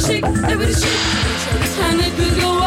shake. Shake, shake, shake. Everybody shake, it go